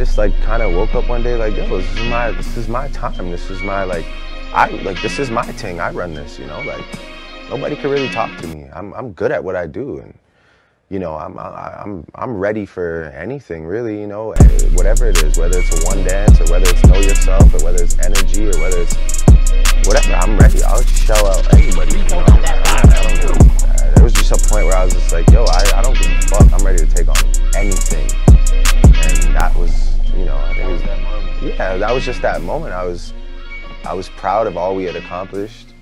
just like kind of woke up one day like, yo, this is my this is my time. This is my like, I like this is my thing. I run this, you know. Like nobody can really talk to me. I'm I'm good at what I do, and you know, I'm I'm I'm ready for anything really. You know, whatever it is, whether it's a one dance or whether it's know yourself or whether it's energy or whether it's whatever. I'm ready. I'll shell out anybody. You know? I, I don't, uh, there was just a point where I was just like, yo, I, yeah, that was just that moment. I was, I was proud of all we had accomplished.